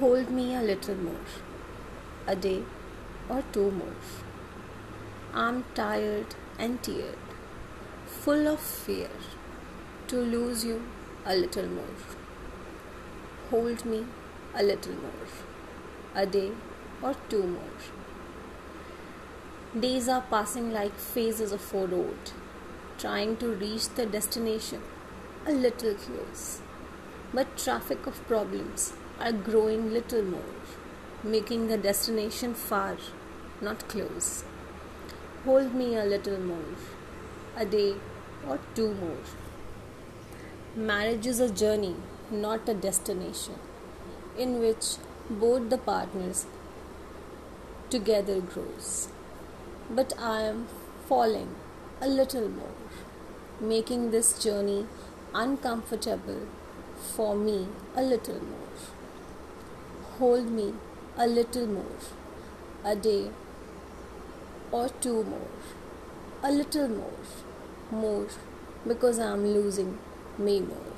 Hold me a little more, a day or two more. I'm tired and teared, full of fear to lose you a little more. Hold me a little more, a day or two more. Days are passing like phases of a road, trying to reach the destination a little close. But traffic of problems are growing little more, making the destination far, not close. Hold me a little more, a day or two more. Marriage is a journey, not a destination, in which both the partners together grows. But I am falling a little more, making this journey uncomfortable for me a little more. Hold me a little more, a day or two more, a little more, more because I am losing me more.